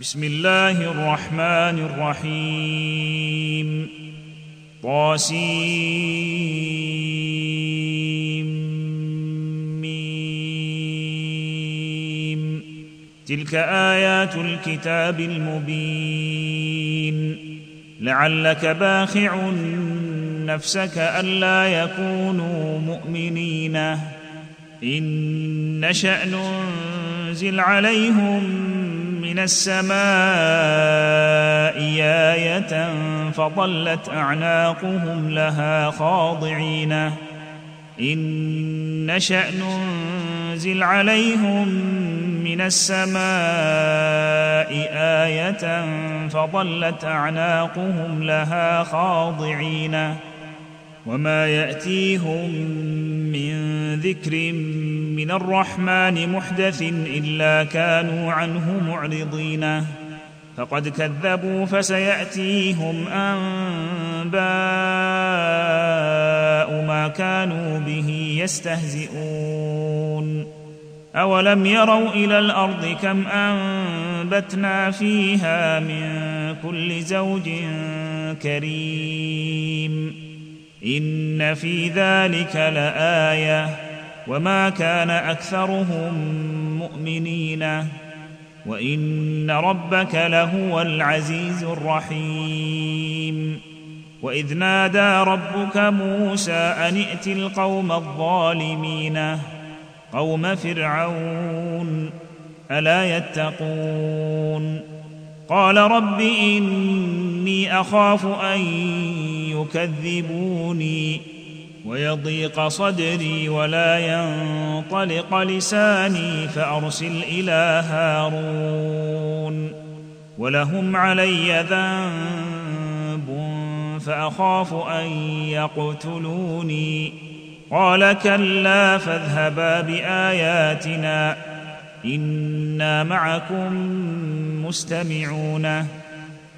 بسم الله الرحمن الرحيم طاسيم تلك ايات الكتاب المبين لعلك باخع نفسك الا يكونوا مؤمنين ان نشا ننزل عليهم من السماء آية فظلت أعناقهم لها خاضعين. إن نشأ ننزل عليهم من السماء آية فظلت أعناقهم لها خاضعين. وما يأتيهم من ذكر من الرحمن محدث الا كانوا عنه معرضين فقد كذبوا فسياتيهم انباء ما كانوا به يستهزئون اولم يروا إلى الأرض كم انبتنا فيها من كل زوج كريم إن في ذلك لآية وما كان أكثرهم مؤمنين وإن ربك لهو العزيز الرحيم وإذ نادى ربك موسى أن ائت القوم الظالمين قوم فرعون ألا يتقون قال رب إني أخاف أن يكذبوني ويضيق صدري ولا ينطلق لساني فأرسل إلى هارون ولهم علي ذنب فأخاف أن يقتلوني قال كلا فاذهبا بآياتنا إنا معكم مستمعون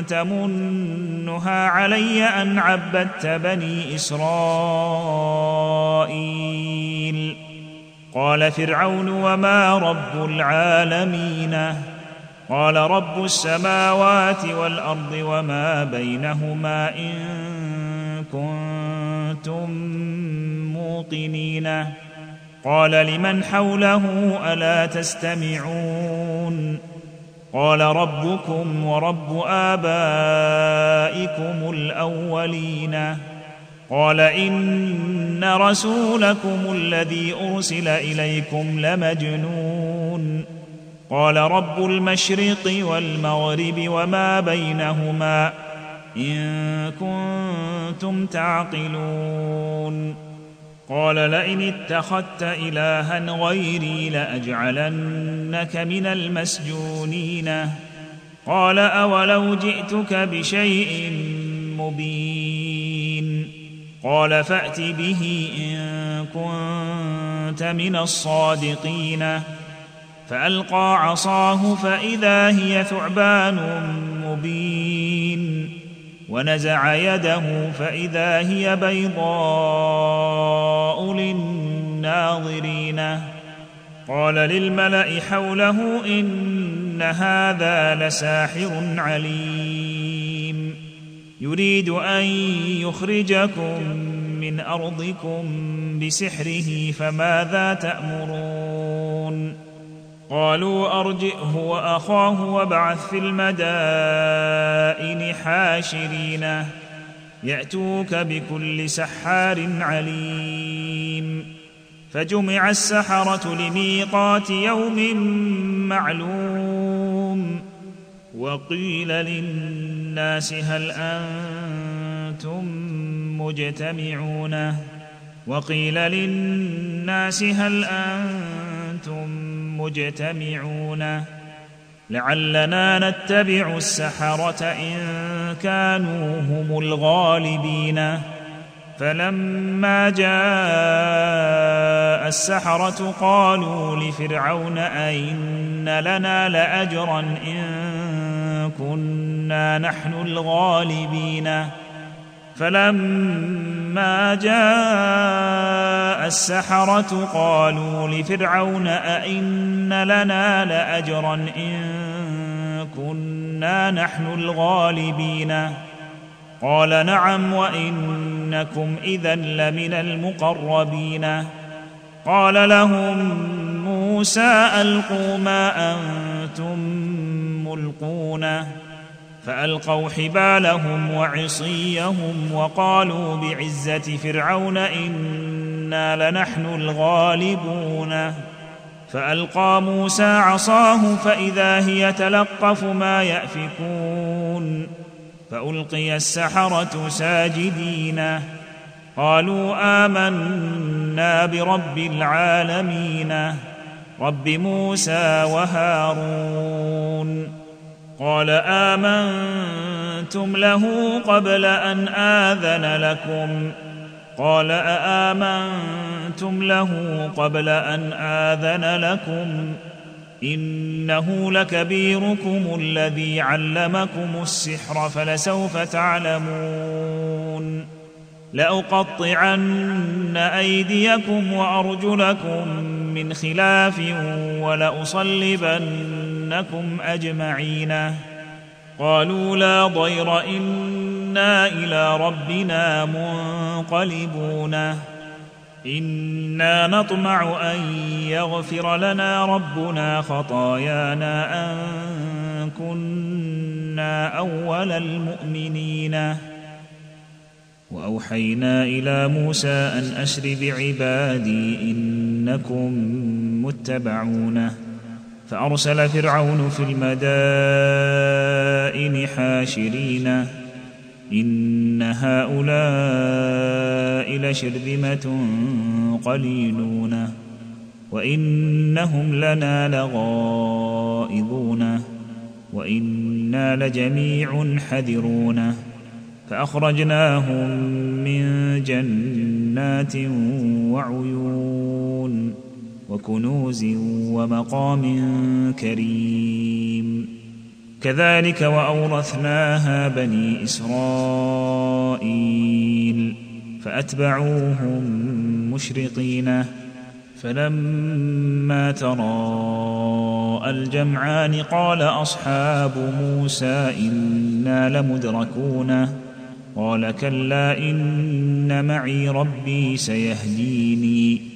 تمنها علي أن عبدت بني إسرائيل. قال فرعون وما رب العالمين؟ قال رب السماوات والأرض وما بينهما إن كنتم موقنين. قال لمن حوله ألا تستمعون؟ قال ربكم ورب آبائكم الأولين. قال إن رسولكم الذي أرسل إليكم لمجنون. قال رب المشرق والمغرب وما بينهما إن كنتم تعقلون. قال لئن اتخذت الها غيري لأجعلنك من المسجونين. قال أولو جئتك بشيء مبين. قال فأت به إن كنت من الصادقين. فألقى عصاه فإذا هي ثعبان مبين. ونزع يده فإذا هي بيضاء. للناظرين قال للملا حوله ان هذا لساحر عليم. يريد ان يخرجكم من ارضكم بسحره فماذا تامرون؟ قالوا ارجئه واخاه وابعث في المدائن حاشرين ياتوك بكل سحار عليم. فجمع السحرة لميقات يوم معلوم وقيل للناس هل أنتم مجتمعون وقيل للناس هل أنتم مجتمعون لعلنا نتبع السحرة إن كانوا هم الغالبين فلما جاء السحرة قالوا لفرعون ائن لنا لأجرا إن كنا نحن الغالبين؟ فلما جاء السحرة قالوا لفرعون ائن لنا لأجرا إن كنا نحن الغالبين؟ قال نعم وإنكم إذا لمن المقربين. قال لهم موسى ألقوا ما أنتم ملقون. فألقوا حبالهم وعصيهم وقالوا بعزة فرعون إنا لنحن الغالبون. فألقى موسى عصاه فإذا هي تلقف ما يأفكون. فألقي السحرة ساجدين. قالوا آمنا برب العالمين رب موسى وهارون. قال آمنتم له قبل أن آذن لكم. قال اامنتم له قبل أن آذن لكم. إنه لكبيركم الذي علمكم السحر فلسوف تعلمون. لأقطعن أيديكم وأرجلكم من خلاف ولأصلبنكم أجمعين. قالوا لا ضير إنا إلى ربنا منقلبون. أنا نطمع ان يغفر لنا ربنا خطايانا ان كنا اول المؤمنين. واوحينا إلى موسى ان اسر بعبادي انكم متبعون. فارسل فرعون في المدائن حاشرين. إن هؤلاء لشرذمة قليلون وإنهم لنا لغائظون وإنا لجميع حذرون فأخرجناهم من جنات وعيون وكنوز ومقام كريم كذلك وأورثناها بني إسرائيل فأتبعوهم مشرقين. فلما تراءى الجمعان قال أصحاب موسى إنا لمدركون. قال كلا إن معي ربي سيهديني.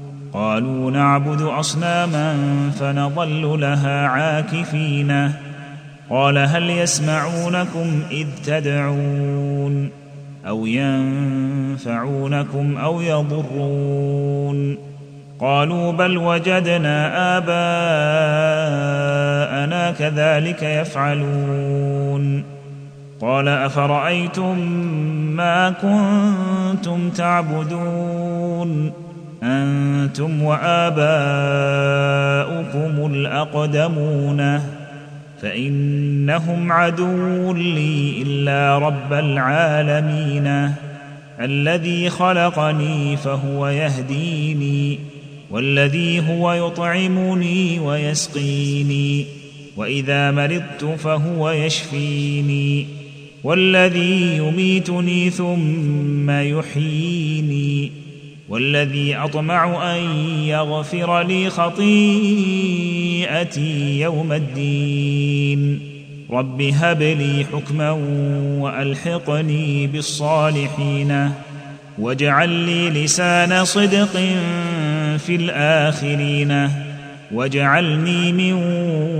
قالوا نعبد أصناما فنظل لها عاكفين. قال هل يسمعونكم إذ تدعون أو ينفعونكم أو يضرون؟ قالوا بل وجدنا آباءنا كذلك يفعلون. قال أفرأيتم ما كنتم تعبدون؟ أنتم وآباؤكم الأقدمون فإنهم عدو لي إلا رب العالمين الذي خلقني فهو يهديني والذي هو يطعمني ويسقيني وإذا مرضت فهو يشفيني والذي يميتني ثم يحييني والذي أطمع أن يغفر لي خطيئتي يوم الدين. رب هب لي حكما وألحقني بالصالحين. واجعل لي لسان صدق في الآخرين. واجعلني من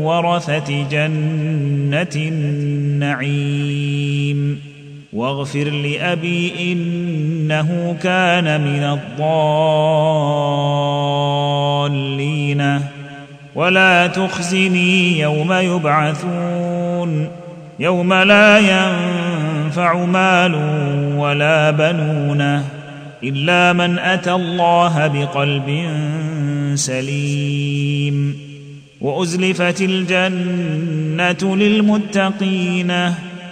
ورثة جنة النعيم. واغفر لأبي إنه كان من الضالين. ولا تخزني يوم يبعثون. يوم لا ينفع مال ولا بنون إلا من أتى الله بقلب سليم. وأزلفت الجنة للمتقين.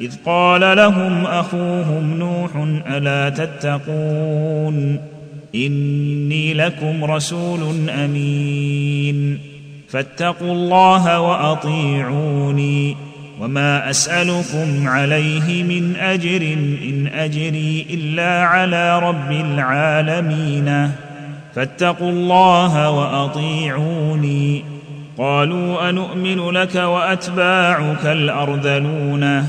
إذ قال لهم أخوهم نوح ألا تتقون إني لكم رسول أمين فاتقوا الله وأطيعوني وما أسألكم عليه من أجر إن أجري إلا على رب العالمين فاتقوا الله وأطيعوني قالوا انومن لك وأتباعك الأرذلون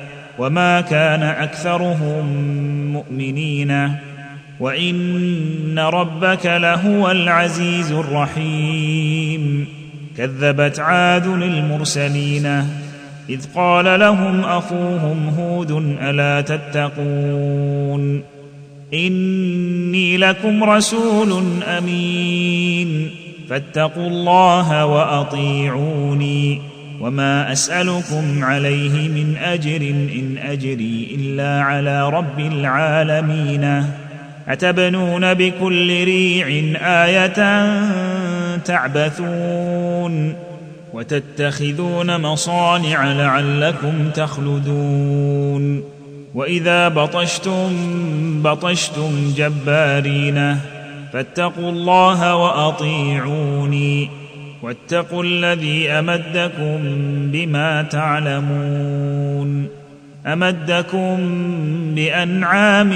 وما كان اكثرهم مؤمنين وان ربك لهو العزيز الرحيم كذبت عاد المرسلين اذ قال لهم اخوهم هود الا تتقون اني لكم رسول امين فاتقوا الله واطيعوني وما اسالكم عليه من اجر ان اجري الا على رب العالمين اتبنون بكل ريع إيه تعبثون وتتخذون مصانع لعلكم تخلدون واذا بطشتم بطشتم جبارين فاتقوا الله واطيعوني واتقوا الذي أمدكم بما تعلمون أمدكم بأنعام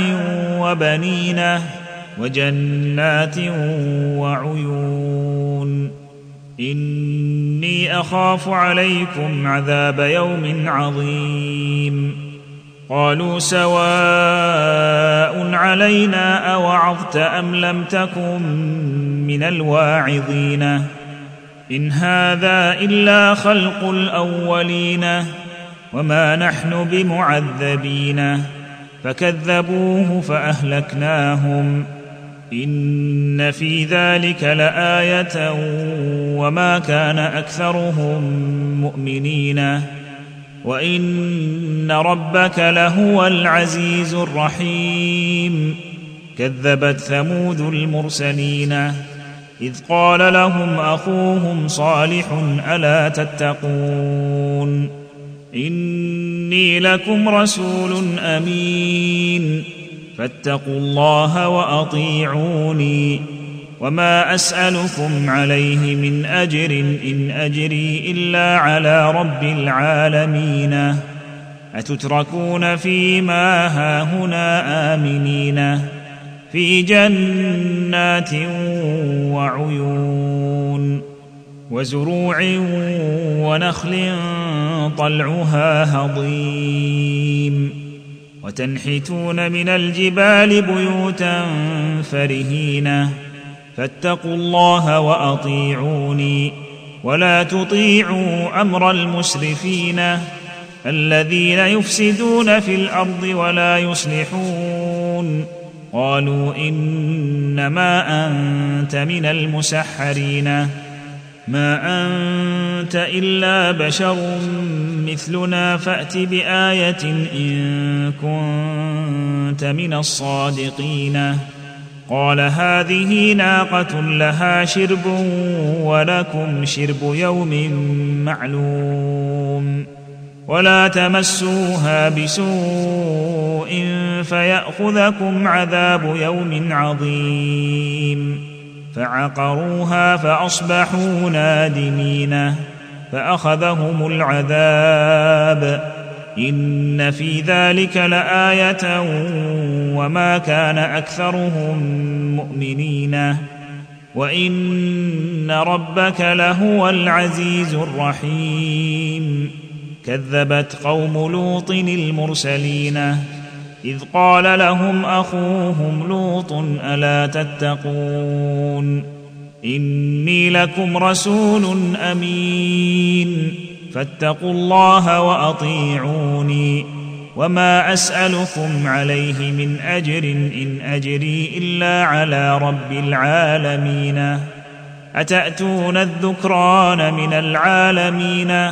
وبنين وجنات وعيون إني أخاف عليكم عذاب يوم عظيم قالوا سواء علينا أوعظت أم لم تكن من الواعظين إن هذا إلا خلق الأولين وما نحن بمعذبين فكذبوه فأهلكناهم إن في ذلك لآية وما كان أكثرهم مؤمنين وإن ربك لهو العزيز الرحيم كذبت ثمود المرسلين إذ قال لهم أخوهم صالح ألا تتقون إني لكم رسول أمين فاتقوا الله وأطيعوني وما أسألكم عليه من أجر إن أجري إلا على رب العالمين أتتركون فيما هاهنا آمنين في جنات وعيون وزروع ونخل طلعها هضيم وتنحتون من الجبال بيوتا فرهين فاتقوا الله وأطيعوني ولا تطيعوا أمر المسرفين الذين يفسدون في الأرض ولا يصلحون قالوا إنما أنت من المسحرين. ما أنت إلا بشر مثلنا فأت بآية إن كنت من الصادقين. قال هذه ناقة لها شرب ولكم شرب يوم معلوم. ولا تمسوها بسوء فيأخذكم عذاب يوم عظيم. فعقروها فأصبحوا نادمين. فأخذهم العذاب. إن في ذلك لآية وما كان أكثرهم مؤمنين. وإن ربك لهو العزيز الرحيم. كذبت قوم لوط المرسلين. إذ قال لهم أخوهم لوط ألا تتقون؟ إني لكم رسول أمين. فاتقوا الله وأطيعوني وما أسألكم عليه من أجر إن أجري إلا على رب العالمين. أتأتون الذكران من العالمين؟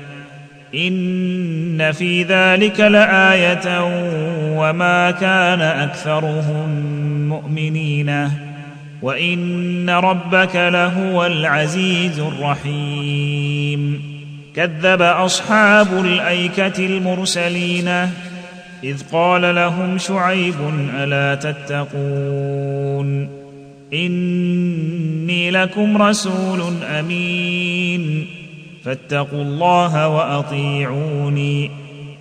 إن في ذلك لآية وما كان أكثرهم مؤمنين. وإن ربك لهو العزيز الرحيم. كذب أصحاب الأيكة المرسلين. إذ قال لهم شعيب ألا تتقون؟ إني لكم رسول أمين. فاتقوا الله وأطيعوني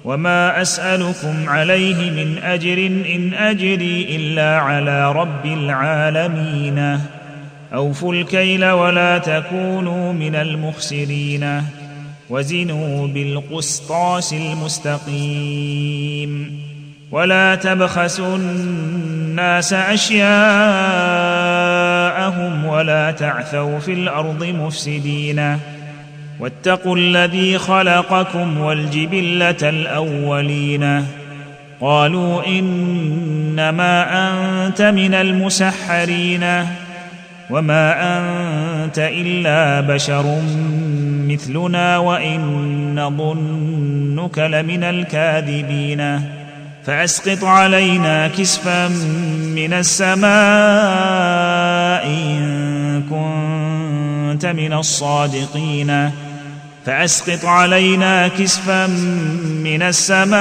وما أسألكم عليه من أجر إن أجري إلا على رب العالمين. أوفوا الكيل ولا تكونوا من المخسرين. وزنوا بالقسطاس المستقيم. ولا تبخسوا الناس أشياءهم ولا تعثوا في الأرض مفسدين. واتقوا الذي خلقكم والجبلة الأولين. قالوا إنما أنت من المسحرين. وما أنت إلا بشر مثلنا وإن نظنك لمن الكاذبين. فأسقط علينا كسفا من السماء إن كنت من الصادقين. فأسقط علينا كسفا من السماء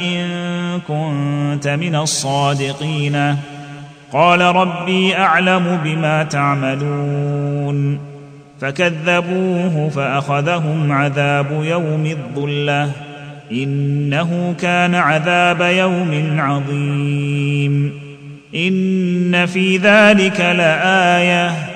إن كنت من الصادقين. قال ربي أعلم بما تعملون. فكذبوه فأخذهم عذاب يوم الظلة. إنه كان عذاب يوم عظيم. إن في ذلك لآية.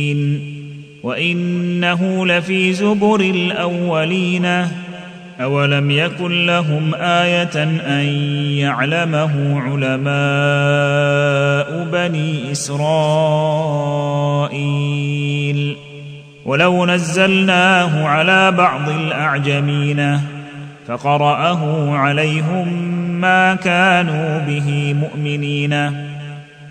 وإنه لفي زبر الأولين. أولم يكن لهم آية أن يعلمه علماء بني إسرائيل. ولو نزلناه على بعض الأعجمين فقرأه عليهم ما كانوا به مؤمنين.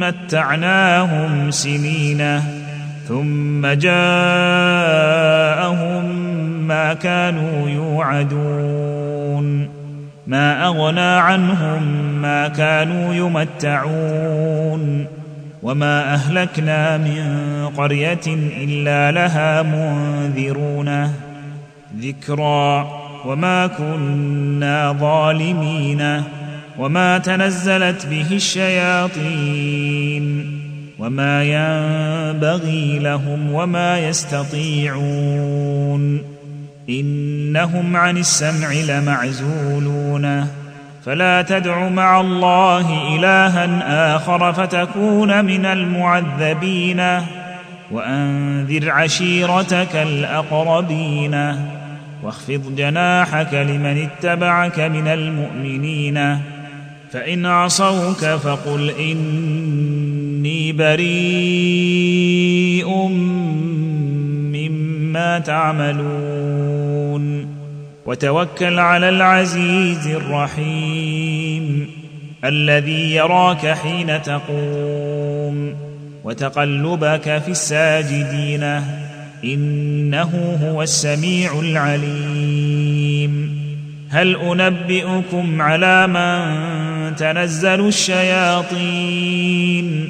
متعناهم سنين ثم جاءهم ما كانوا يوعدون. ما أغنى عنهم ما كانوا يمتعون. وما أهلكنا من قرية إلا لها منذرون. ذكرى وما كنا ظالمين. وما تنزلت به الشياطين وما ينبغي لهم وما يستطيعون انهم عن السمع لمعزولون فلا تدع مع الله الها اخر فتكون من المعذبين وانذر عشيرتك الاقربين واخفض جناحك لمن اتبعك من المؤمنين فإن عصوك فقل إني بريء مما تعملون. وتوكل على العزيز الرحيم الذي يراك حين تقوم. وتقلبك في الساجدين إنه هو السميع العليم. هل أنبئكم على من تنزل الشياطين؟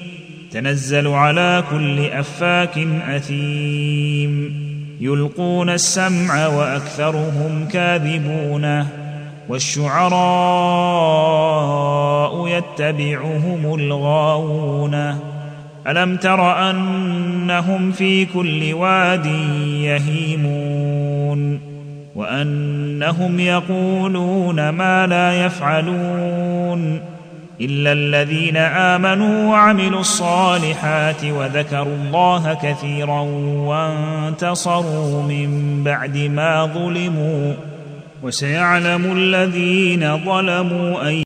تنزل على كل أفاك أثيم. يلقون السمع وأكثرهم كاذبون. والشعراء يتبعهم الغاوون. ألم تر أنهم في كل واد يهيمون؟ وأنهم يقولون ما لا يفعلون إلا الذين آمنوا وعملوا الصالحات وذكروا الله كثيرا وانتصروا من بعد ما ظلموا وسيعلم الذين ظلموا أي